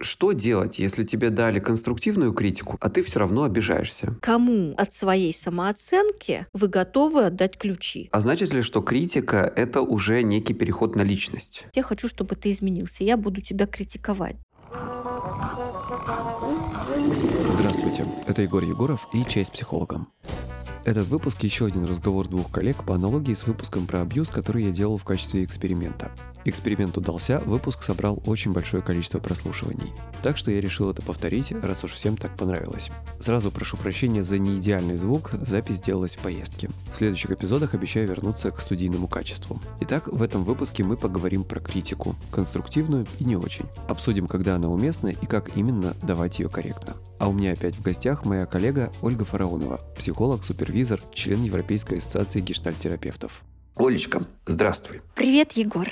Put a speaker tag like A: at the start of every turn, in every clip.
A: Что делать, если тебе дали конструктивную критику, а ты все равно обижаешься?
B: Кому от своей самооценки вы готовы отдать ключи?
A: А значит ли, что критика — это уже некий переход на личность?
B: Я хочу, чтобы ты изменился. Я буду тебя критиковать.
C: Здравствуйте, это Егор Егоров и «Честь психологам». Этот выпуск еще один разговор двух коллег по аналогии с выпуском про абьюз, который я делал в качестве эксперимента. Эксперимент удался, выпуск собрал очень большое количество прослушиваний. Так что я решил это повторить, раз уж всем так понравилось. Сразу прошу прощения за неидеальный звук, запись делалась в поездке. В следующих эпизодах обещаю вернуться к студийному качеству. Итак, в этом выпуске мы поговорим про критику, конструктивную и не очень. Обсудим, когда она уместна и как именно давать ее корректно. А у меня опять в гостях моя коллега Ольга Фараонова, психолог, супервизор, член Европейской ассоциации гештальтерапевтов.
A: Олечка, здравствуй.
B: Привет, Егор.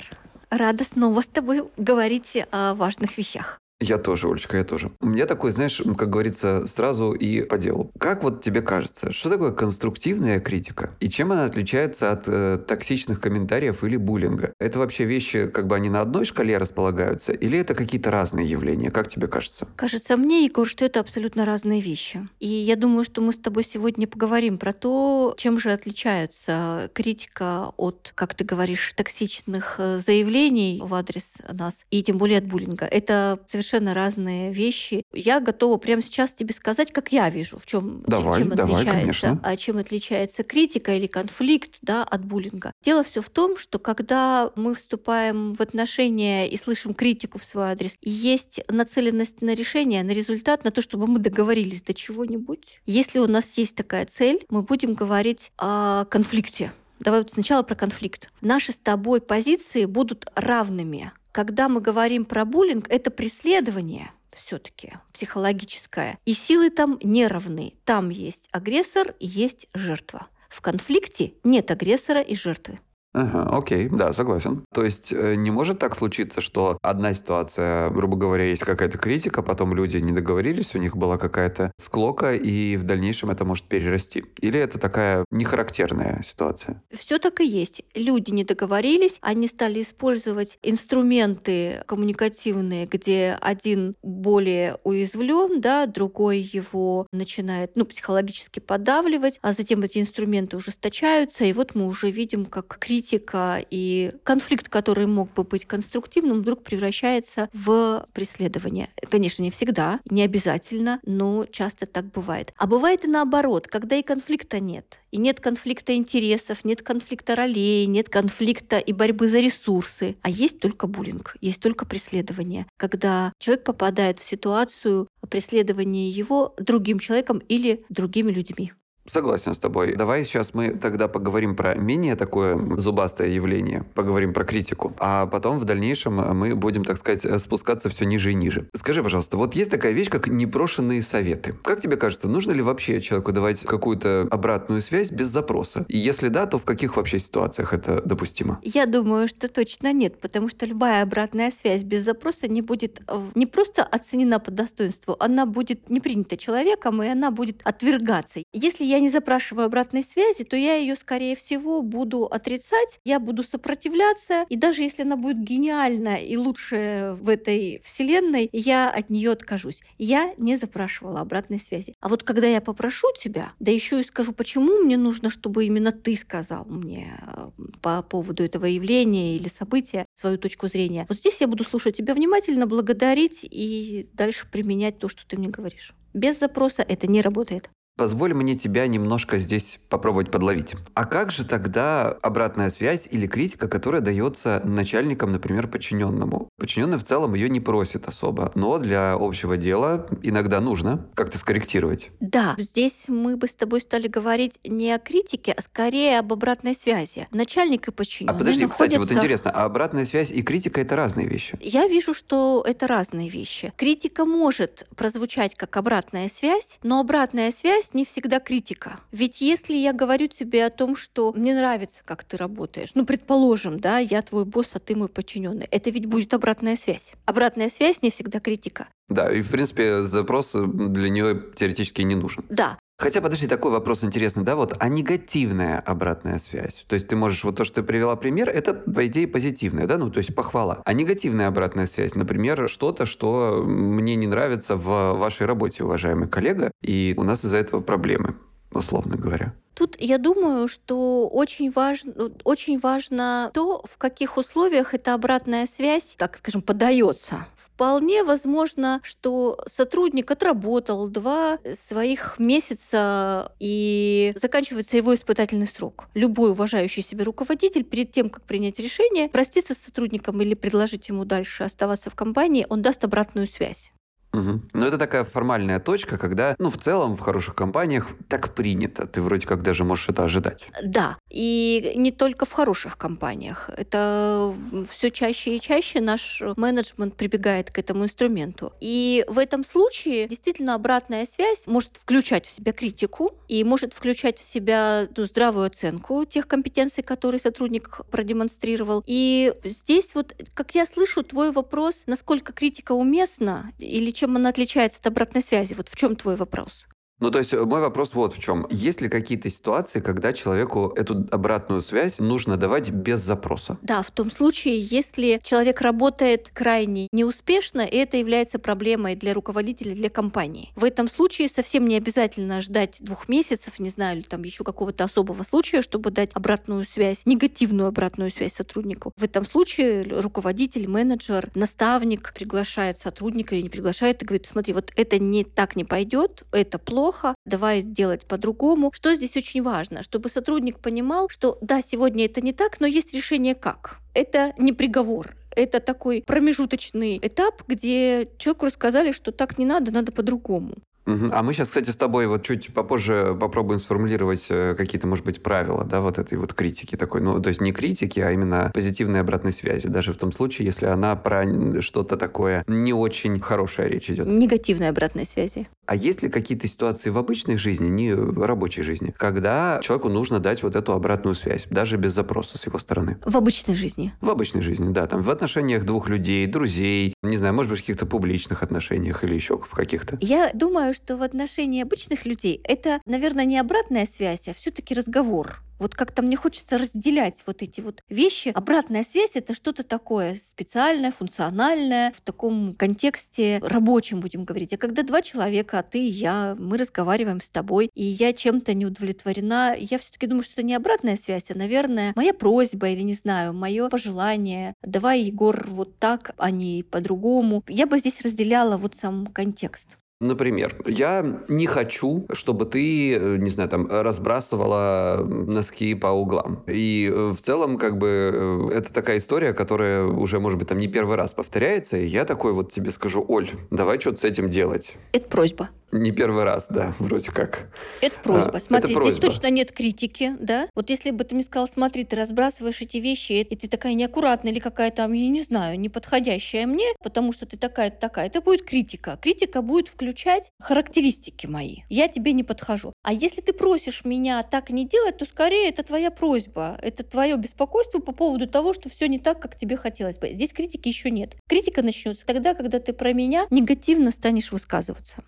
B: Рада снова с тобой говорить о важных вещах.
A: Я тоже, Олечка, я тоже. У меня такой, знаешь, как говорится, сразу и по делу. Как вот тебе кажется, что такое конструктивная критика? И чем она отличается от э, токсичных комментариев или буллинга? Это вообще вещи, как бы они на одной шкале располагаются? Или это какие-то разные явления? Как тебе кажется?
B: Кажется мне, Егор, что это абсолютно разные вещи. И я думаю, что мы с тобой сегодня поговорим про то, чем же отличается критика от, как ты говоришь, токсичных э, заявлений в адрес нас, и тем более от буллинга. Это совершенно совершенно разные вещи. Я готова прямо сейчас тебе сказать, как я вижу, в чем
A: давай,
B: чем
A: давай,
B: отличается,
A: конечно.
B: а чем отличается критика или конфликт, да, от буллинга. Дело все в том, что когда мы вступаем в отношения и слышим критику в свой адрес, и есть нацеленность на решение, на результат, на то, чтобы мы договорились до чего-нибудь. Если у нас есть такая цель, мы будем говорить о конфликте. Давай вот сначала про конфликт. Наши с тобой позиции будут равными когда мы говорим про буллинг, это преследование все-таки психологическое. И силы там не равны. Там есть агрессор и есть жертва. В конфликте нет агрессора и жертвы.
A: Ага, окей, да, согласен. То есть э, не может так случиться, что одна ситуация, грубо говоря, есть какая-то критика, потом люди не договорились, у них была какая-то склока, и в дальнейшем это может перерасти. Или это такая нехарактерная ситуация?
B: Все так и есть. Люди не договорились, они стали использовать инструменты коммуникативные, где один более уязвлен, да, другой его начинает ну, психологически подавливать, а затем эти инструменты ужесточаются, и вот мы уже видим, как критика критика и конфликт, который мог бы быть конструктивным, вдруг превращается в преследование. Конечно, не всегда, не обязательно, но часто так бывает. А бывает и наоборот, когда и конфликта нет, и нет конфликта интересов, нет конфликта ролей, нет конфликта и борьбы за ресурсы, а есть только буллинг, есть только преследование, когда человек попадает в ситуацию преследования его другим человеком или другими людьми.
A: Согласен с тобой. Давай сейчас мы тогда поговорим про менее такое зубастое явление, поговорим про критику, а потом в дальнейшем мы будем, так сказать, спускаться все ниже и ниже. Скажи, пожалуйста, вот есть такая вещь, как непрошенные советы. Как тебе кажется, нужно ли вообще человеку давать какую-то обратную связь без запроса? И если да, то в каких вообще ситуациях это допустимо?
B: Я думаю, что точно нет, потому что любая обратная связь без запроса не будет э, не просто оценена по достоинству, она будет не принята человеком, и она будет отвергаться. Если я я не запрашиваю обратной связи, то я ее, скорее всего, буду отрицать, я буду сопротивляться, и даже если она будет гениальная и лучшая в этой вселенной, я от нее откажусь. Я не запрашивала обратной связи. А вот когда я попрошу тебя, да еще и скажу, почему мне нужно, чтобы именно ты сказал мне э, по поводу этого явления или события свою точку зрения, вот здесь я буду слушать тебя внимательно, благодарить и дальше применять то, что ты мне говоришь. Без запроса это не работает.
A: Позволь мне тебя немножко здесь попробовать подловить. А как же тогда обратная связь или критика, которая дается начальникам, например, подчиненному? Подчиненный в целом ее не просит особо, но для общего дела иногда нужно как-то скорректировать.
B: Да, здесь мы бы с тобой стали говорить не о критике, а скорее об обратной связи. Начальник и подчиненный.
A: А подожди,
B: находятся...
A: кстати, вот интересно, а обратная связь и критика это разные вещи?
B: Я вижу, что это разные вещи. Критика может прозвучать как обратная связь, но обратная связь связь не всегда критика. Ведь если я говорю тебе о том, что мне нравится, как ты работаешь, ну, предположим, да, я твой босс, а ты мой подчиненный, это ведь будет обратная связь. Обратная связь не всегда критика.
A: Да, и в принципе запрос для нее теоретически не нужен.
B: Да,
A: Хотя, подожди, такой вопрос интересный, да, вот, а негативная обратная связь? То есть ты можешь, вот то, что ты привела пример, это, по идее, позитивная, да, ну, то есть похвала. А негативная обратная связь, например, что-то, что мне не нравится в вашей работе, уважаемый коллега, и у нас из-за этого проблемы, условно говоря.
B: Тут я думаю, что очень важно, очень важно то, в каких условиях эта обратная связь, так скажем, подается. Вполне возможно, что сотрудник отработал два своих месяца и заканчивается его испытательный срок. Любой уважающий себя руководитель перед тем, как принять решение, проститься с сотрудником или предложить ему дальше оставаться в компании, он даст обратную связь.
A: Угу. Но это такая формальная точка, когда, ну, в целом, в хороших компаниях так принято. Ты вроде как даже можешь это ожидать.
B: Да, и не только в хороших компаниях. Это все чаще и чаще наш менеджмент прибегает к этому инструменту. И в этом случае действительно обратная связь может включать в себя критику и может включать в себя ну, здравую оценку тех компетенций, которые сотрудник продемонстрировал. И здесь вот, как я слышу, твой вопрос, насколько критика уместна или чем она отличается от обратной связи? Вот в чем твой вопрос?
A: Ну, то есть э, мой вопрос вот в чем. Есть ли какие-то ситуации, когда человеку эту обратную связь нужно давать без запроса?
B: Да, в том случае, если человек работает крайне неуспешно, и это является проблемой для руководителя, для компании. В этом случае совсем не обязательно ждать двух месяцев, не знаю, или там еще какого-то особого случая, чтобы дать обратную связь, негативную обратную связь сотруднику. В этом случае руководитель, менеджер, наставник приглашает сотрудника или не приглашает и говорит, смотри, вот это не так не пойдет, это плохо, плохо, давай сделать по-другому. Что здесь очень важно? Чтобы сотрудник понимал, что да, сегодня это не так, но есть решение как. Это не приговор, это такой промежуточный этап, где человеку рассказали, что так не надо, надо по-другому.
A: Угу. А мы сейчас, кстати, с тобой вот чуть попозже попробуем сформулировать э, какие-то, может быть, правила, да, вот этой вот критики такой. Ну, то есть не критики, а именно позитивной обратной связи. Даже в том случае, если она про что-то такое не очень хорошая речь идет.
B: Негативной обратной связи.
A: А есть ли какие-то ситуации в обычной жизни, не в рабочей жизни, когда человеку нужно дать вот эту обратную связь, даже без запроса с его стороны?
B: В обычной жизни.
A: В обычной жизни, да. Там в отношениях двух людей, друзей, не знаю, может быть, в каких-то публичных отношениях или еще в каких-то.
B: Я думаю, что в отношении обычных людей это, наверное, не обратная связь, а все-таки разговор. Вот как-то мне хочется разделять вот эти вот вещи. Обратная связь — это что-то такое специальное, функциональное, в таком контексте рабочем, будем говорить. А когда два человека, а ты и я, мы разговариваем с тобой, и я чем-то не удовлетворена, я все таки думаю, что это не обратная связь, а, наверное, моя просьба или, не знаю, мое пожелание. Давай, Егор, вот так, а не по-другому. Я бы здесь разделяла вот сам контекст.
A: Например, я не хочу, чтобы ты, э, не знаю, там, разбрасывала носки по углам. И э, в целом, как бы, э, это такая история, которая уже, может быть, там не первый раз повторяется. И я такой вот тебе скажу, Оль, давай что-то с этим делать.
B: Это просьба.
A: Не первый раз, да, вроде как.
B: Это просьба. А, смотри, это просьба. здесь точно нет критики, да? Вот если бы ты мне сказал, смотри, ты разбрасываешь эти вещи, и ты такая неаккуратная или какая-то, я не знаю, неподходящая мне, потому что ты такая-то такая, это будет критика. Критика будет включать характеристики мои. Я тебе не подхожу. А если ты просишь меня так не делать, то скорее это твоя просьба, это твое беспокойство по поводу того, что все не так, как тебе хотелось бы. Здесь критики еще нет. Критика начнется тогда, когда ты про меня негативно станешь высказываться.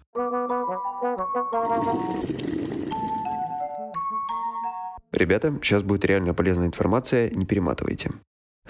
C: Ребята, сейчас будет реально полезная информация, не перематывайте.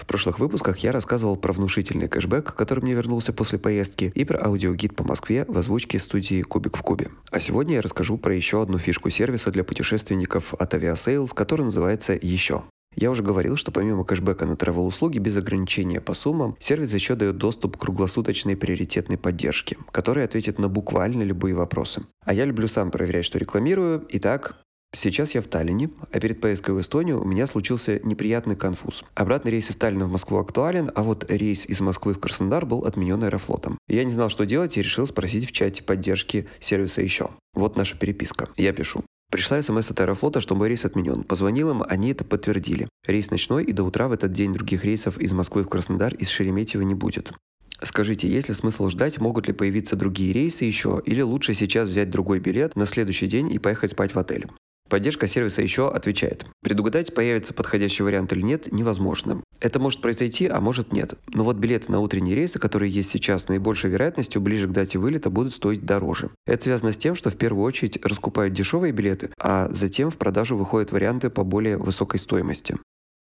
C: В прошлых выпусках я рассказывал про внушительный кэшбэк, который мне вернулся после поездки, и про аудиогид по Москве в озвучке студии «Кубик в кубе». А сегодня я расскажу про еще одну фишку сервиса для путешественников от Aviasales, который называется «Еще». Я уже говорил, что помимо кэшбэка на travel услуги без ограничения по суммам, сервис еще дает доступ к круглосуточной приоритетной поддержке, которая ответит на буквально любые вопросы. А я люблю сам проверять, что рекламирую. Итак, Сейчас я в Таллине, а перед поездкой в Эстонию у меня случился неприятный конфуз. Обратный рейс из Таллина в Москву актуален, а вот рейс из Москвы в Краснодар был отменен аэрофлотом. Я не знал, что делать и решил спросить в чате поддержки сервиса еще. Вот наша переписка. Я пишу. Пришла смс от Аэрофлота, что мой рейс отменен. Позвонил им, они это подтвердили. Рейс ночной, и до утра в этот день других рейсов из Москвы в Краснодар из Шереметьево не будет. Скажите, есть ли смысл ждать, могут ли появиться другие рейсы еще, или лучше сейчас взять другой билет на следующий день и поехать спать в отель? Поддержка сервиса еще отвечает. Предугадать, появится подходящий вариант или нет, невозможно. Это может произойти, а может нет. Но вот билеты на утренние рейсы, которые есть сейчас, наибольшей вероятностью ближе к дате вылета будут стоить дороже. Это связано с тем, что в первую очередь раскупают дешевые билеты, а затем в продажу выходят варианты по более высокой стоимости.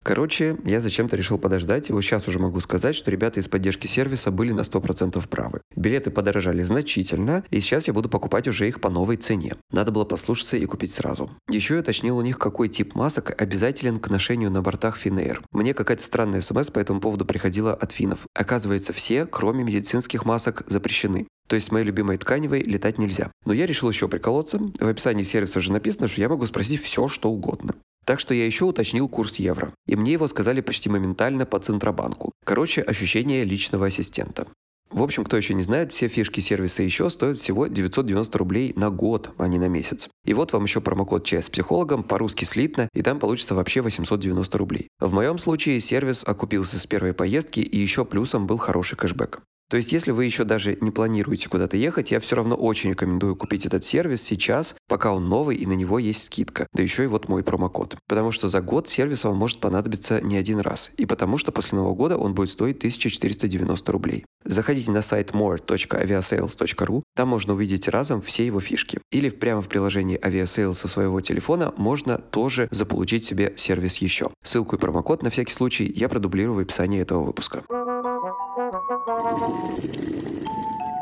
C: Короче, я зачем-то решил подождать, и вот сейчас уже могу сказать, что ребята из поддержки сервиса были на 100% правы. Билеты подорожали значительно, и сейчас я буду покупать уже их по новой цене. Надо было послушаться и купить сразу. Еще я уточнил у них, какой тип масок обязателен к ношению на бортах Finnair. Мне какая-то странная смс по этому поводу приходила от финнов. Оказывается, все, кроме медицинских масок, запрещены. То есть с моей любимой тканевой летать нельзя. Но я решил еще приколоться. В описании сервиса же написано, что я могу спросить все, что угодно. Так что я еще уточнил курс евро. И мне его сказали почти моментально по Центробанку. Короче, ощущение личного ассистента. В общем, кто еще не знает, все фишки сервиса еще стоят всего 990 рублей на год, а не на месяц. И вот вам еще промокод «Чай с психологом», по-русски слитно, и там получится вообще 890 рублей. В моем случае сервис окупился с первой поездки, и еще плюсом был хороший кэшбэк. То есть, если вы еще даже не планируете куда-то ехать, я все равно очень рекомендую купить этот сервис сейчас, пока он новый и на него есть скидка. Да еще и вот мой промокод. Потому что за год сервис вам может понадобиться не один раз. И потому что после Нового года он будет стоить 1490 рублей. Заходите на сайт more.aviasales.ru, там можно увидеть разом все его фишки. Или прямо в приложении Aviasales со своего телефона можно тоже заполучить себе сервис еще. Ссылку и промокод на всякий случай я продублирую в описании этого выпуска. Thank you.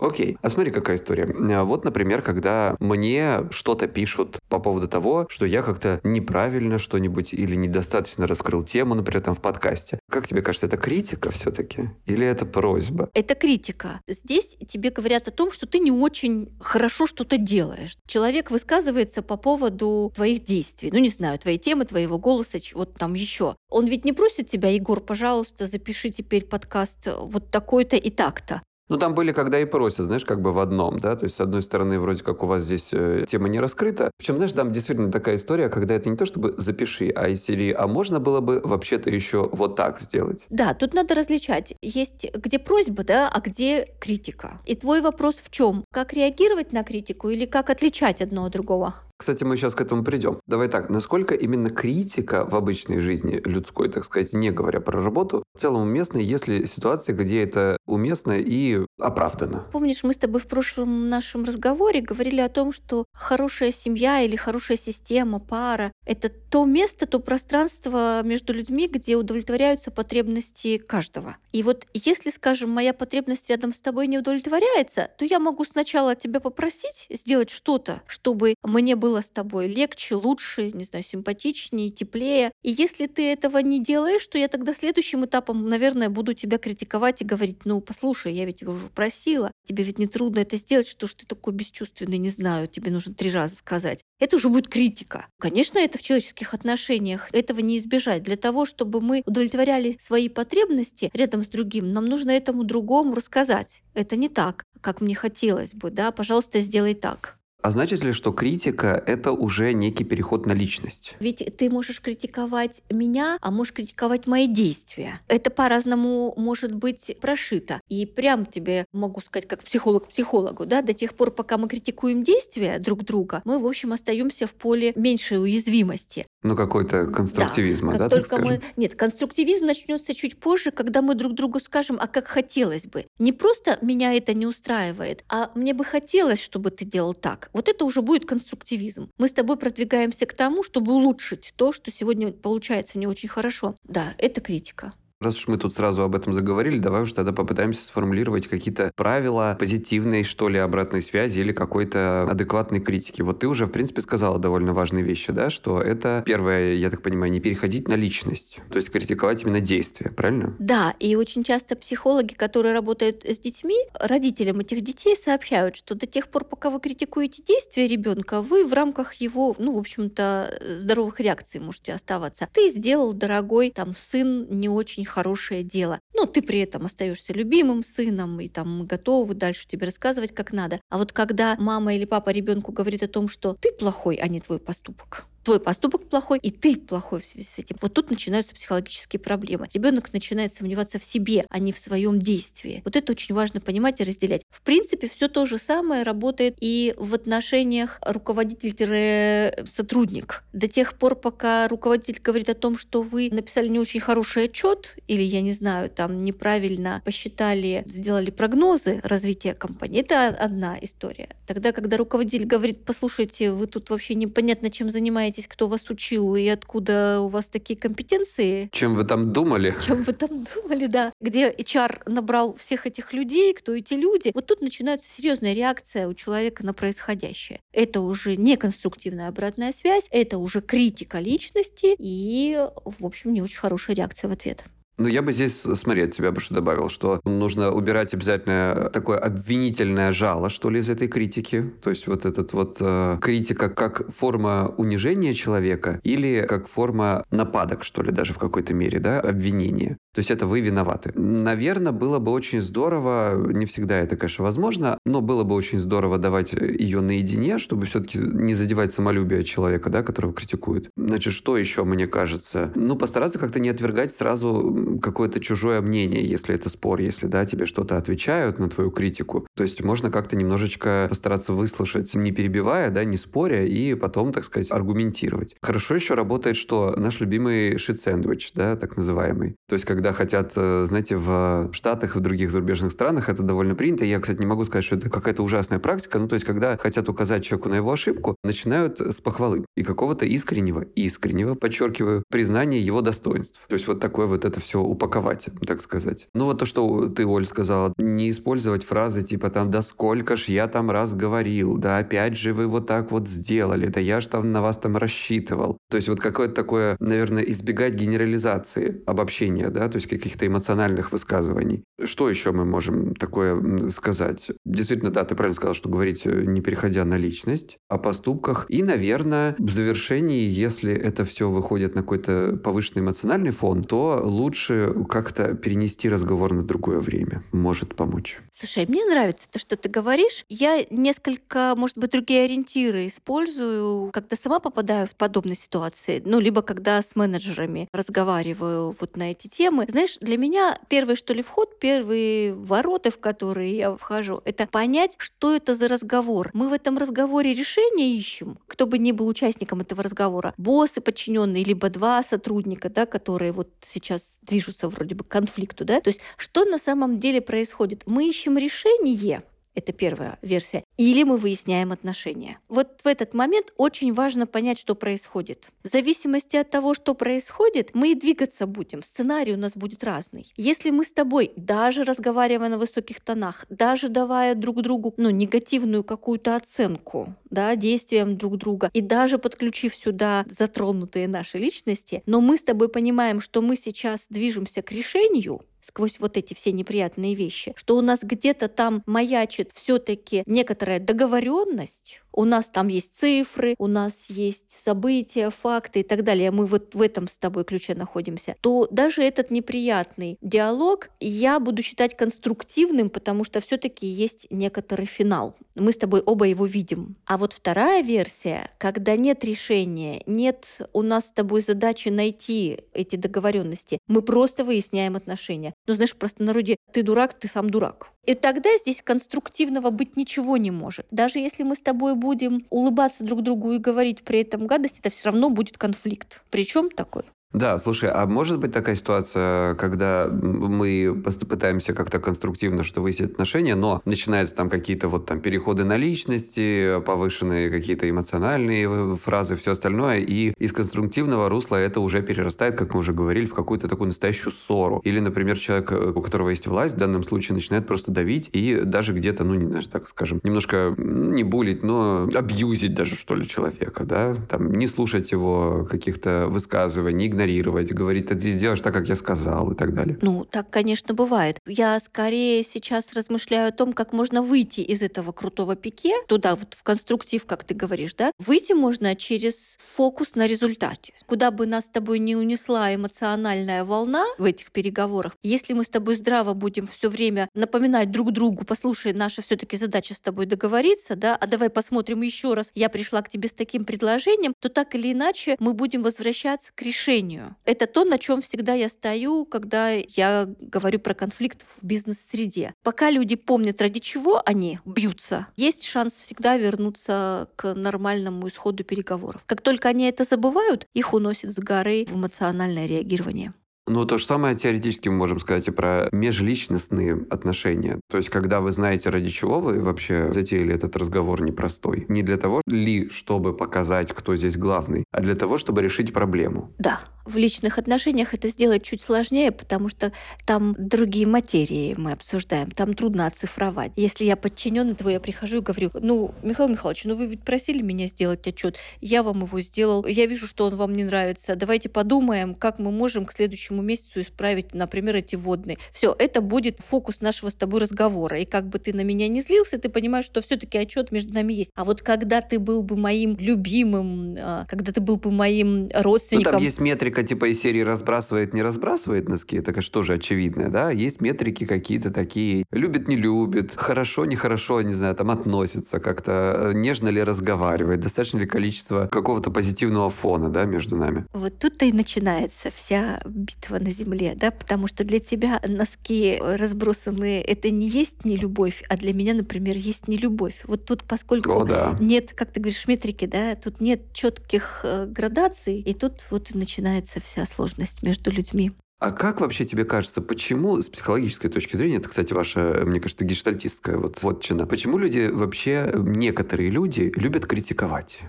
A: Окей. А смотри, какая история. Вот, например, когда мне что-то пишут по поводу того, что я как-то неправильно что-нибудь или недостаточно раскрыл тему, например, там в подкасте. Как тебе кажется, это критика все-таки? Или это просьба?
B: Это критика. Здесь тебе говорят о том, что ты не очень хорошо что-то делаешь. Человек высказывается по поводу твоих действий. Ну, не знаю, твоей темы, твоего голоса, вот там еще. Он ведь не просит тебя, Егор, пожалуйста, запиши теперь подкаст вот такой-то и так-то.
A: Ну, там были, когда и просят, знаешь, как бы в одном, да, то есть, с одной стороны, вроде как у вас здесь э, тема не раскрыта. Причем, знаешь, там действительно такая история, когда это не то, чтобы запиши, а из серии, а можно было бы вообще-то еще вот так сделать.
B: Да, тут надо различать. Есть где просьба, да, а где критика. И твой вопрос в чем? Как реагировать на критику или как отличать одно от другого?
A: Кстати, мы сейчас к этому придем. Давай так, насколько именно критика в обычной жизни людской, так сказать, не говоря про работу, в целом уместна, если ситуация, где это уместно и оправдано?
B: Помнишь, мы с тобой в прошлом нашем разговоре говорили о том, что хорошая семья или хорошая система, пара — это то место, то пространство между людьми, где удовлетворяются потребности каждого. И вот если, скажем, моя потребность рядом с тобой не удовлетворяется, то я могу сначала тебя попросить сделать что-то, чтобы мне было было с тобой легче, лучше, не знаю, симпатичнее, теплее. И если ты этого не делаешь, то я тогда следующим этапом, наверное, буду тебя критиковать и говорить, ну, послушай, я ведь тебя уже просила, тебе ведь не трудно это сделать, что ж ты такой бесчувственный, не знаю, тебе нужно три раза сказать. Это уже будет критика. Конечно, это в человеческих отношениях. Этого не избежать. Для того, чтобы мы удовлетворяли свои потребности рядом с другим, нам нужно этому другому рассказать. Это не так, как мне хотелось бы, да, пожалуйста, сделай так.
A: А значит ли, что критика — это уже некий переход на личность?
B: Ведь ты можешь критиковать меня, а можешь критиковать мои действия. Это по-разному может быть прошито. И прям тебе могу сказать, как психолог психологу, да, до тех пор, пока мы критикуем действия друг друга, мы, в общем, остаемся в поле меньшей уязвимости.
A: Ну, какой-то конструктивизма, да,
B: как да только мы... Нет, конструктивизм начнется чуть позже, когда мы друг другу скажем, а как хотелось бы. Не просто меня это не устраивает, а мне бы хотелось, чтобы ты делал так. Вот это уже будет конструктивизм. Мы с тобой продвигаемся к тому, чтобы улучшить то, что сегодня получается не очень хорошо. Да, это критика.
A: Раз уж мы тут сразу об этом заговорили, давай уж тогда попытаемся сформулировать какие-то правила позитивной, что ли, обратной связи или какой-то адекватной критики. Вот ты уже, в принципе, сказала довольно важные вещи, да, что это, первое, я так понимаю, не переходить на личность, то есть критиковать именно действия, правильно?
B: Да, и очень часто психологи, которые работают с детьми, родителям этих детей сообщают, что до тех пор, пока вы критикуете действия ребенка, вы в рамках его, ну, в общем-то, здоровых реакций можете оставаться. Ты сделал, дорогой, там, сын не очень хорошее дело. Но ты при этом остаешься любимым сыном, и там готовы дальше тебе рассказывать, как надо. А вот когда мама или папа ребенку говорит о том, что ты плохой, а не твой поступок, твой поступок плохой, и ты плохой в связи с этим. Вот тут начинаются психологические проблемы. Ребенок начинает сомневаться в себе, а не в своем действии. Вот это очень важно понимать и разделять. В принципе, все то же самое работает и в отношениях руководитель-сотрудник. До тех пор, пока руководитель говорит о том, что вы написали не очень хороший отчет, или, я не знаю, там неправильно посчитали, сделали прогнозы развития компании, это одна история. Тогда, когда руководитель говорит, послушайте, вы тут вообще непонятно чем занимаетесь, кто вас учил и откуда у вас такие компетенции.
A: Чем вы там думали?
B: Чем вы там думали, да. Где HR набрал всех этих людей, кто эти люди. Вот тут начинается серьезная реакция у человека на происходящее. Это уже не конструктивная обратная связь, это уже критика личности и, в общем, не очень хорошая реакция в ответ.
A: Ну, я бы здесь, смотри, от тебя бы что добавил, что нужно убирать обязательно такое обвинительное жало, что ли, из этой критики. То есть вот этот вот э, критика как форма унижения человека или как форма нападок, что ли, даже в какой-то мере, да, обвинения. То есть это вы виноваты. Наверное, было бы очень здорово, не всегда это, конечно, возможно, но было бы очень здорово давать ее наедине, чтобы все-таки не задевать самолюбие человека, да, которого критикуют. Значит, что еще, мне кажется? Ну, постараться как-то не отвергать сразу какое-то чужое мнение, если это спор, если, да, тебе что-то отвечают на твою критику. То есть можно как-то немножечко постараться выслушать, не перебивая, да, не споря, и потом, так сказать, аргументировать. Хорошо еще работает, что наш любимый шит-сэндвич, да, так называемый. То есть, когда хотят, э, знаете, в Штатах и в других зарубежных странах это довольно принято. Я, кстати, не могу сказать, что это какая-то ужасная практика. Ну, то есть, когда хотят указать человеку на его ошибку, начинают с похвалы и какого-то искреннего, искреннего, подчеркиваю, признания его достоинств. То есть, вот такое вот это все упаковать, так сказать. Ну, вот то, что ты, Оль, сказала, не использовать фразы типа там, да сколько ж я там раз говорил, да опять же вы вот так вот сделали, да я ж там на вас там рассчитывал. То есть, вот какое-то такое, наверное, избегать генерализации, обобщения, да, то есть каких-то эмоциональных высказываний. Что еще мы можем такое сказать? Действительно, да, ты правильно сказал, что говорить э, не переходя на личность, о поступках. И, наверное, в завершении, если это все выходит на какой-то повышенный эмоциональный фон, то лучше как-то перенести разговор на другое время. Может помочь.
B: Слушай, мне нравится то, что ты говоришь. Я несколько, может быть, другие ориентиры использую, когда сама попадаю в подобные ситуации. Ну, либо когда с менеджерами разговариваю вот на эти темы. Знаешь, для меня первый, что ли, вход, первые ворота, в которые я вхожу, это понять, что это за разговор. Мы в этом разговоре решение ищем, кто бы ни был участником этого разговора. Боссы подчиненные, либо два сотрудника, да, которые вот сейчас движутся вроде бы к конфликту, да. То есть что на самом деле происходит? Мы ищем решение, это первая версия. Или мы выясняем отношения. Вот в этот момент очень важно понять, что происходит. В зависимости от того, что происходит, мы и двигаться будем. Сценарий у нас будет разный. Если мы с тобой, даже разговаривая на высоких тонах, даже давая друг другу ну, негативную какую-то оценку да, действиям друг друга, и даже подключив сюда затронутые наши личности, но мы с тобой понимаем, что мы сейчас движемся к решению, сквозь вот эти все неприятные вещи, что у нас где-то там маячит все-таки некоторая договоренность, у нас там есть цифры, у нас есть события, факты и так далее, мы вот в этом с тобой ключе находимся, то даже этот неприятный диалог я буду считать конструктивным, потому что все-таки есть некоторый финал. Мы с тобой оба его видим. А вот вторая версия, когда нет решения, нет у нас с тобой задачи найти эти договоренности, мы просто выясняем отношения. Ну, знаешь, просто народе ты дурак, ты сам дурак. И тогда здесь конструктивного быть ничего не может. Даже если мы с тобой будем улыбаться друг другу и говорить при этом гадость, это все равно будет конфликт. Причем такой?
A: Да, слушай, а может быть такая ситуация, когда мы пытаемся как-то конструктивно что выяснить отношения, но начинаются там какие-то вот там переходы на личности, повышенные какие-то эмоциональные фразы, все остальное, и из конструктивного русла это уже перерастает, как мы уже говорили, в какую-то такую настоящую ссору. Или, например, человек, у которого есть власть, в данном случае начинает просто давить и даже где-то, ну, не знаю, так скажем, немножко не булить, но абьюзить даже, что ли, человека, да, там, не слушать его каких-то высказываний, игнорировать, говорить, ты сделаешь так, как я сказал и так далее.
B: Ну, так, конечно, бывает. Я скорее сейчас размышляю о том, как можно выйти из этого крутого пике, туда вот в конструктив, как ты говоришь, да? Выйти можно через фокус на результате. Куда бы нас с тобой не унесла эмоциональная волна в этих переговорах, если мы с тобой здраво будем все время напоминать друг другу, послушай, наша все-таки задача с тобой договориться, да, а давай посмотрим еще раз, я пришла к тебе с таким предложением, то так или иначе мы будем возвращаться к решению. Это то, на чем всегда я стою, когда я говорю про конфликт в бизнес-среде. Пока люди помнят, ради чего они бьются, есть шанс всегда вернуться к нормальному исходу переговоров. Как только они это забывают, их уносит с горы в эмоциональное реагирование.
A: Ну, то же самое теоретически мы можем сказать и про межличностные отношения. То есть, когда вы знаете, ради чего вы вообще затеяли этот разговор непростой. Не для того ли, чтобы показать, кто здесь главный, а для того, чтобы решить проблему.
B: Да, в личных отношениях это сделать чуть сложнее, потому что там другие материи мы обсуждаем, там трудно оцифровать. Если я подчиненный твой, я прихожу и говорю, ну, Михаил Михайлович, ну вы ведь просили меня сделать отчет, я вам его сделал, я вижу, что он вам не нравится, давайте подумаем, как мы можем к следующему месяцу исправить, например, эти водные. Все, это будет фокус нашего с тобой разговора. И как бы ты на меня не злился, ты понимаешь, что все-таки отчет между нами есть. А вот когда ты был бы моим любимым, а, когда ты был бы моим родственником...
A: Ну, там есть метрика типа из серии разбрасывает, не разбрасывает носки, это, конечно, тоже очевидное, да? Есть метрики какие-то такие, любит, не любит, хорошо, нехорошо, не знаю, там относится как-то, нежно ли разговаривает, достаточно ли количество какого-то позитивного фона, да, между нами.
B: Вот тут-то и начинается вся битва на земле, да, потому что для тебя носки разбросанные, это не есть не любовь, а для меня, например, есть не любовь. Вот тут, поскольку
A: О, да.
B: нет, как ты говоришь, метрики, да, тут нет четких э, градаций, и тут вот и начинается начинается вся сложность между людьми.
A: А как вообще тебе кажется, почему с психологической точки зрения, это, кстати, ваша, мне кажется, гештальтистская вот вотчина, почему люди вообще, некоторые люди любят критиковать?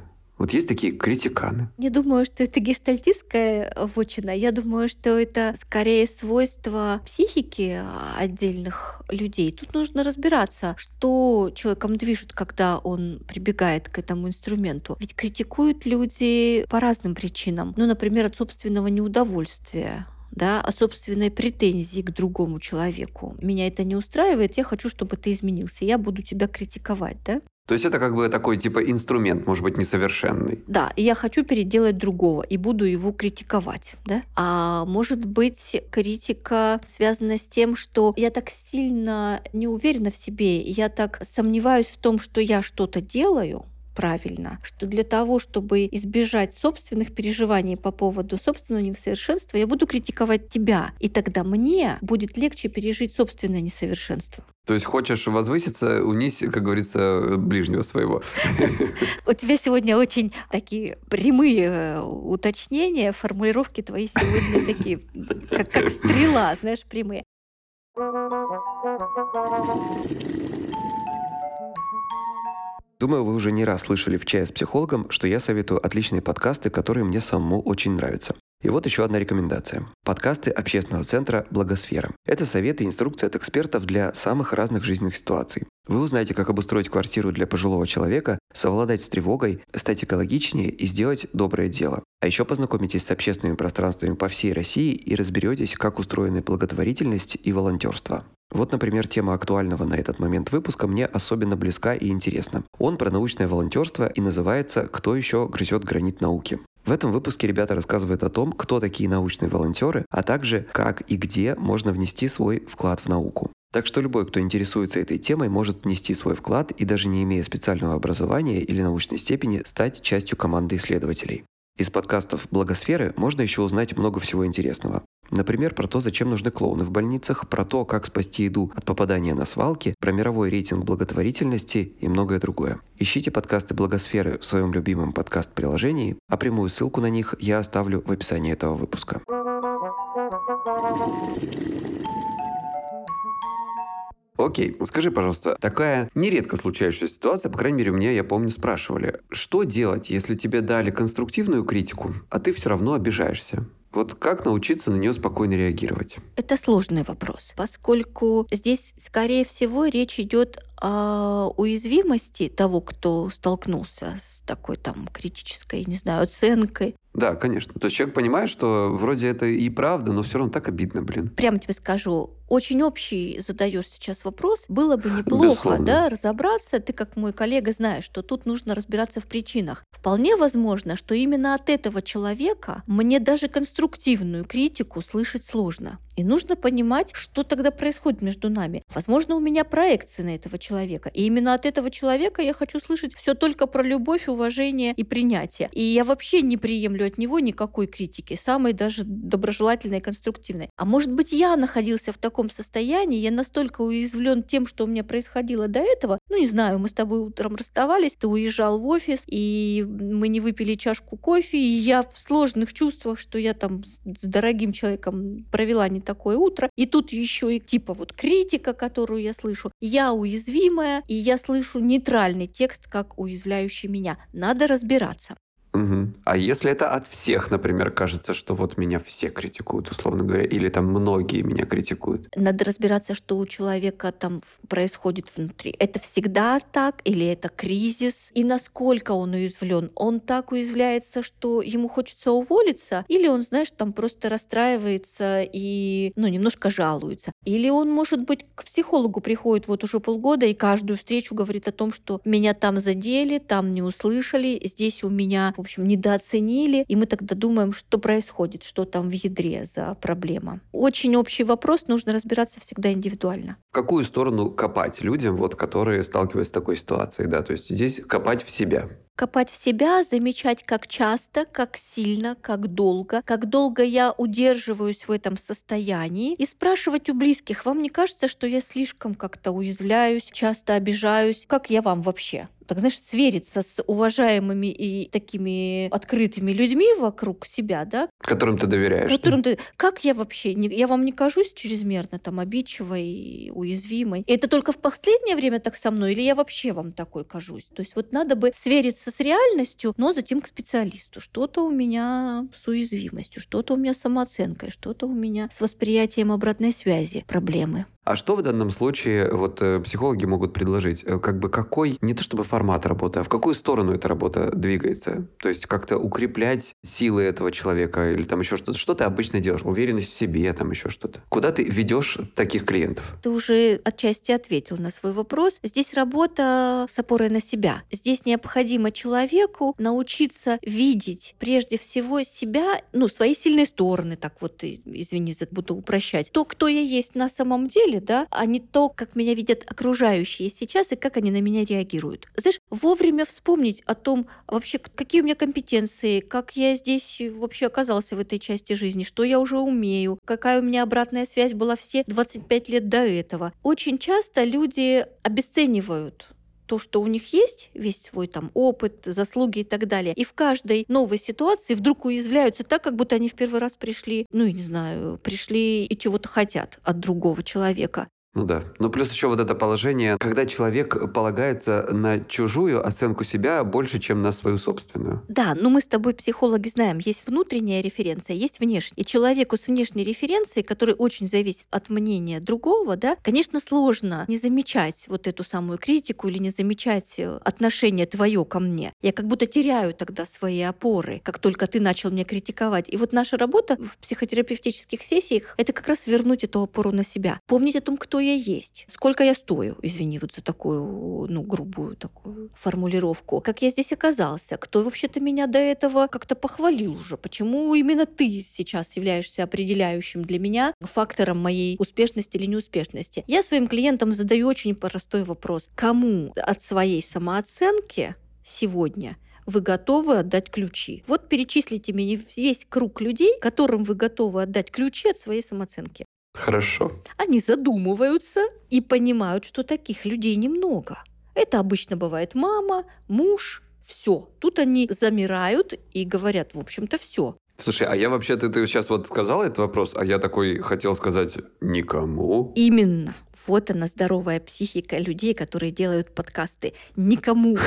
A: Вот есть такие критиканы.
B: Не думаю, что это гештальтистская вотчина. Я думаю, что это скорее свойство психики отдельных людей. Тут нужно разбираться, что человеком движет, когда он прибегает к этому инструменту. Ведь критикуют люди по разным причинам. Ну, например, от собственного неудовольствия да, о собственной претензии к другому человеку. Меня это не устраивает, я хочу, чтобы ты изменился, я буду тебя критиковать, да?
A: То есть это как бы такой типа инструмент, может быть, несовершенный.
B: Да, и я хочу переделать другого и буду его критиковать, да? А может быть, критика связана с тем, что я так сильно не уверена в себе, я так сомневаюсь в том, что я что-то делаю, правильно, что для того, чтобы избежать собственных переживаний по поводу собственного несовершенства, я буду критиковать тебя, и тогда мне будет легче пережить собственное несовершенство.
A: То есть хочешь возвыситься, унись, как говорится, ближнего своего.
B: У тебя сегодня очень такие прямые э, уточнения, формулировки твои сегодня такие, как, как стрела, знаешь, прямые.
C: Думаю, вы уже не раз слышали в чае с психологом, что я советую отличные подкасты, которые мне самому очень нравятся. И вот еще одна рекомендация. Подкасты общественного центра «Благосфера». Это советы и инструкции от экспертов для самых разных жизненных ситуаций. Вы узнаете, как обустроить квартиру для пожилого человека, совладать с тревогой, стать экологичнее и сделать доброе дело. А еще познакомитесь с общественными пространствами по всей России и разберетесь, как устроены благотворительность и волонтерство. Вот, например, тема актуального на этот момент выпуска мне особенно близка и интересна. Он про научное волонтерство и называется «Кто еще грызет гранит науки?». В этом выпуске ребята рассказывают о том, кто такие научные волонтеры, а также как и где можно внести свой вклад в науку. Так что любой, кто интересуется этой темой, может внести свой вклад и даже не имея специального образования или научной степени, стать частью команды исследователей. Из подкастов «Благосферы» можно еще узнать много всего интересного. Например, про то, зачем нужны клоуны в больницах, про то, как спасти еду от попадания на свалки, про мировой рейтинг благотворительности и многое другое. Ищите подкасты Благосферы в своем любимом подкаст-приложении, а прямую ссылку на них я оставлю в описании этого выпуска.
A: Окей, скажи, пожалуйста, такая нередко случающаяся ситуация, по крайней мере, у меня, я помню, спрашивали, что делать, если тебе дали конструктивную критику, а ты все равно обижаешься? Вот как научиться на нее спокойно реагировать?
B: Это сложный вопрос, поскольку здесь, скорее всего, речь идет уязвимости того, кто столкнулся с такой там критической, не знаю, оценкой.
A: Да, конечно. То есть человек понимает, что вроде это и правда, но все равно так обидно, блин.
B: Прямо тебе скажу, очень общий задаешь сейчас вопрос. Было бы неплохо,
A: Безусловно.
B: да, разобраться. Ты, как мой коллега, знаешь, что тут нужно разбираться в причинах. Вполне возможно, что именно от этого человека мне даже конструктивную критику слышать сложно. И нужно понимать, что тогда происходит между нами. Возможно, у меня проекции на этого человека. И именно от этого человека я хочу слышать все только про любовь, уважение и принятие. И я вообще не приемлю от него никакой критики, самой даже доброжелательной и конструктивной. А может быть, я находился в таком состоянии, я настолько уязвлен тем, что у меня происходило до этого. Ну, не знаю, мы с тобой утром расставались, ты уезжал в офис, и мы не выпили чашку кофе, и я в сложных чувствах, что я там с дорогим человеком провела не такое утро. И тут еще и типа вот критика, которую я слышу. Я уязвимая, и я слышу нейтральный текст, как уязвляющий меня. Надо разбираться.
A: Мгм. А если это от всех, например, кажется, что вот меня все критикуют, условно говоря, или там многие меня критикуют?
B: Надо разбираться, что у человека там происходит внутри. Это всегда так или это кризис? И насколько он уязвлен? Он так уязвляется, что ему хочется уволиться? Или он, знаешь, там просто расстраивается и, ну, немножко жалуется? Или он, может быть, к психологу приходит вот уже полгода и каждую встречу говорит о том, что меня там задели, там не услышали, здесь у меня, в общем, недооценили, и мы тогда думаем, что происходит, что там в ядре за проблема. Очень общий вопрос, нужно разбираться всегда индивидуально.
A: В какую сторону копать людям, вот, которые сталкиваются с такой ситуацией, да? То есть здесь копать в себя.
B: Копать в себя, замечать, как часто, как сильно, как долго, как долго я удерживаюсь в этом состоянии, и спрашивать у близких, вам не кажется, что я слишком как-то уязвляюсь, часто обижаюсь? Как я вам вообще? Так, знаешь, свериться с уважаемыми и такими открытыми людьми вокруг себя, да,
A: Которым ты доверяешь.
B: которым ты... Как я вообще? Не- Я вам не кажусь чрезмерно там обидчивой и уязвимой? И это только в последнее время так со мной? Или я вообще вам такой кажусь? То есть вот надо бы свериться с реальностью, но затем к специалисту. Что-то у меня с уязвимостью, что-то у меня с самооценкой, что-то у меня с восприятием обратной связи проблемы.
A: А что в данном случае вот э, психологи могут предложить? Э, Как бы какой, не то чтобы формат работы, а в какую сторону эта работа двигается? То есть как-то укреплять силы этого человека или там еще что-то. Что ты обычно делаешь? Уверенность в себе, там еще что-то. Куда ты ведешь таких клиентов?
B: Ты уже отчасти ответил на свой вопрос. Здесь работа с опорой на себя. Здесь необходимо человеку научиться видеть прежде всего себя, ну, свои сильные стороны, так вот, извини, буду упрощать. То, кто я есть на самом деле, да, а не то, как меня видят окружающие сейчас и как они на меня реагируют. Знаешь, вовремя вспомнить о том, вообще, к- какие у меня компетенции, как я здесь вообще оказался в этой части жизни, что я уже умею, какая у меня обратная связь была все 25 лет до этого. Очень часто люди обесценивают то, что у них есть, весь свой там опыт, заслуги и так далее. И в каждой новой ситуации вдруг уязвляются так, как будто они в первый раз пришли, ну, я не знаю, пришли и чего-то хотят от другого человека.
A: Ну да. Ну плюс еще вот это положение, когда человек полагается на чужую оценку себя больше, чем на свою собственную.
B: Да, но мы с тобой, психологи, знаем, есть внутренняя референция, есть внешняя. И человеку с внешней референцией, который очень зависит от мнения другого, да, конечно, сложно не замечать вот эту самую критику или не замечать э, отношение твое ко мне. Я как будто теряю тогда свои опоры, как только ты начал меня критиковать. И вот наша работа в психотерапевтических сессиях — это как раз вернуть эту опору на себя. Помнить о том, кто я есть, сколько я стою, извини вот за такую, ну, грубую такую формулировку, как я здесь оказался, кто вообще-то меня до этого как-то похвалил уже, почему именно ты сейчас являешься определяющим для меня фактором моей успешности или неуспешности. Я своим клиентам задаю очень простой вопрос. Кому от своей самооценки сегодня вы готовы отдать ключи. Вот перечислите мне весь круг людей, которым вы готовы отдать ключи от своей самооценки.
A: Хорошо.
B: Они задумываются и понимают, что таких людей немного. Это обычно бывает мама, муж, все. Тут они замирают и говорят, в общем-то, все.
A: Слушай, а я вообще, ты, ты сейчас вот сказала этот вопрос, а я такой хотел сказать никому.
B: Именно. Вот она, здоровая психика людей, которые делают подкасты. Никому.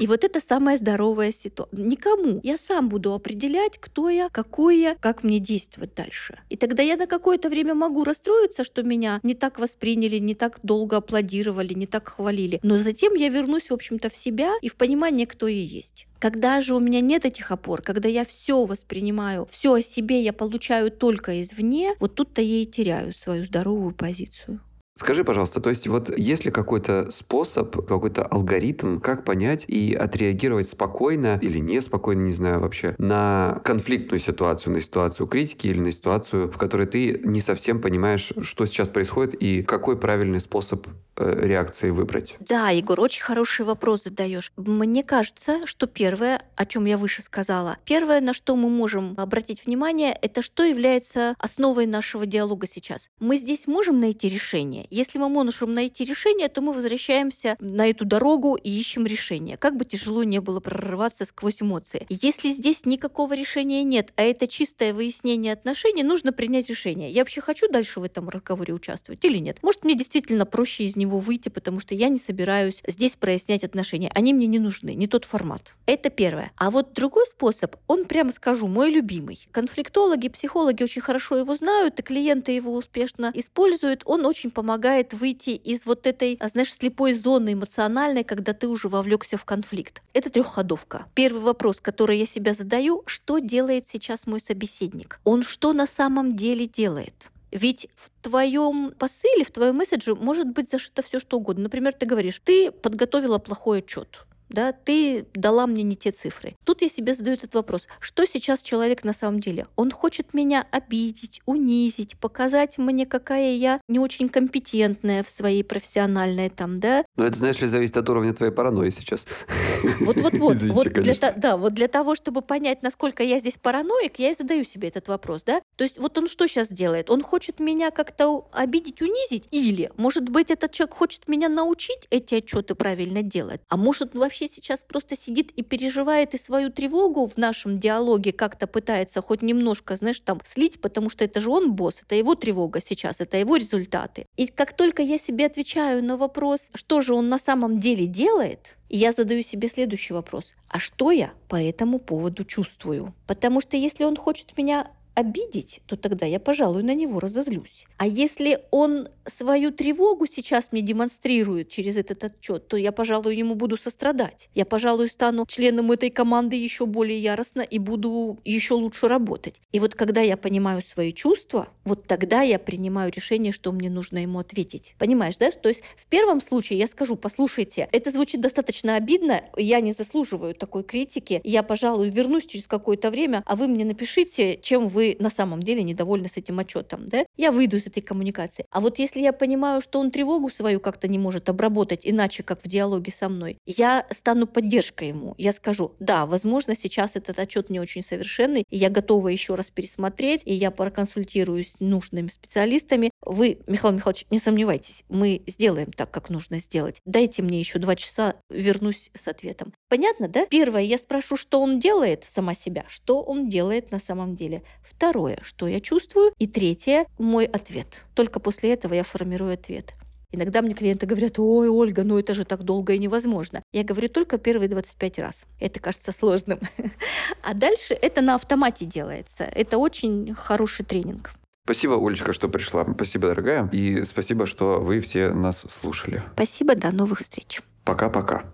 B: И вот это самая здоровая ситуация. Никому. Я сам буду определять, кто я, какой я, как мне действовать дальше. И тогда я на какое-то время могу расстроиться, что меня не так восприняли, не так долго аплодировали, не так хвалили. Но затем я вернусь, в общем-то, в себя и в понимание, кто я есть. Когда же у меня нет этих опор, когда я все воспринимаю, все о себе я получаю только извне, вот тут-то я и теряю свою здоровую позицию.
A: Скажи, пожалуйста, то есть вот есть ли какой-то способ, какой-то алгоритм, как понять и отреагировать спокойно или неспокойно, не знаю вообще, на конфликтную ситуацию, на ситуацию критики или на ситуацию, в которой ты не совсем понимаешь, что сейчас происходит и какой правильный способ э, реакции выбрать?
B: Да, Егор, очень хороший вопрос задаешь. Мне кажется, что первое, о чем я выше сказала, первое, на что мы можем обратить внимание, это что является основой нашего диалога сейчас. Мы здесь можем найти решение если мы можем найти решение, то мы возвращаемся на эту дорогу и ищем решение. Как бы тяжело не было прорываться сквозь эмоции. Если здесь никакого решения нет, а это чистое выяснение отношений, нужно принять решение. Я вообще хочу дальше в этом разговоре участвовать или нет? Может, мне действительно проще из него выйти, потому что я не собираюсь здесь прояснять отношения. Они мне не нужны, не тот формат. Это первое. А вот другой способ, он, прямо скажу, мой любимый. Конфликтологи, психологи очень хорошо его знают, и клиенты его успешно используют. Он очень помогает помогает выйти из вот этой, а, знаешь, слепой зоны эмоциональной, когда ты уже вовлекся в конфликт. Это трехходовка. Первый вопрос, который я себя задаю, что делает сейчас мой собеседник? Он что на самом деле делает? Ведь в твоем посыле, в твоем месседже может быть зашито все что угодно. Например, ты говоришь, ты подготовила плохой отчет да, ты дала мне не те цифры. Тут я себе задаю этот вопрос. Что сейчас человек на самом деле? Он хочет меня обидеть, унизить, показать мне, какая я не очень компетентная в своей профессиональной там, да?
A: Но это, знаешь ли, зависит от уровня твоей паранойи сейчас.
B: Вот-вот-вот. вот для, да, вот для того, чтобы понять, насколько я здесь параноик, я и задаю себе этот вопрос, да? То есть вот он что сейчас делает? Он хочет меня как-то обидеть, унизить? Или, может быть, этот человек хочет меня научить эти отчеты правильно делать? А может, вообще вообще сейчас просто сидит и переживает и свою тревогу в нашем диалоге как-то пытается хоть немножко, знаешь, там слить, потому что это же он босс, это его тревога сейчас, это его результаты. И как только я себе отвечаю на вопрос, что же он на самом деле делает, я задаю себе следующий вопрос. А что я по этому поводу чувствую? Потому что если он хочет меня обидеть, то тогда я, пожалуй, на него разозлюсь. А если он свою тревогу сейчас мне демонстрирует через этот отчет, то я, пожалуй, ему буду сострадать. Я, пожалуй, стану членом этой команды еще более яростно и буду еще лучше работать. И вот когда я понимаю свои чувства, вот тогда я принимаю решение, что мне нужно ему ответить. Понимаешь, да? То есть в первом случае я скажу, послушайте, это звучит достаточно обидно, я не заслуживаю такой критики, я, пожалуй, вернусь через какое-то время, а вы мне напишите, чем на самом деле недовольны с этим отчетом, да, я выйду из этой коммуникации. А вот если я понимаю, что он тревогу свою как-то не может обработать иначе, как в диалоге со мной, я стану поддержкой ему. Я скажу, да, возможно, сейчас этот отчет не очень совершенный, и я готова еще раз пересмотреть, и я проконсультируюсь с нужными специалистами. Вы, Михаил Михайлович, не сомневайтесь, мы сделаем так, как нужно сделать. Дайте мне еще два часа, вернусь с ответом. Понятно, да? Первое, я спрошу, что он делает сама себя, что он делает на самом деле. Второе, что я чувствую. И третье, мой ответ. Только после этого я формирую ответ. Иногда мне клиенты говорят, ой, Ольга, ну это же так долго и невозможно. Я говорю только первые 25 раз. Это кажется сложным. А дальше это на автомате делается. Это очень хороший тренинг.
A: Спасибо, Олечка, что пришла. Спасибо, дорогая. И спасибо, что вы все нас слушали.
B: Спасибо, до новых встреч.
A: Пока-пока.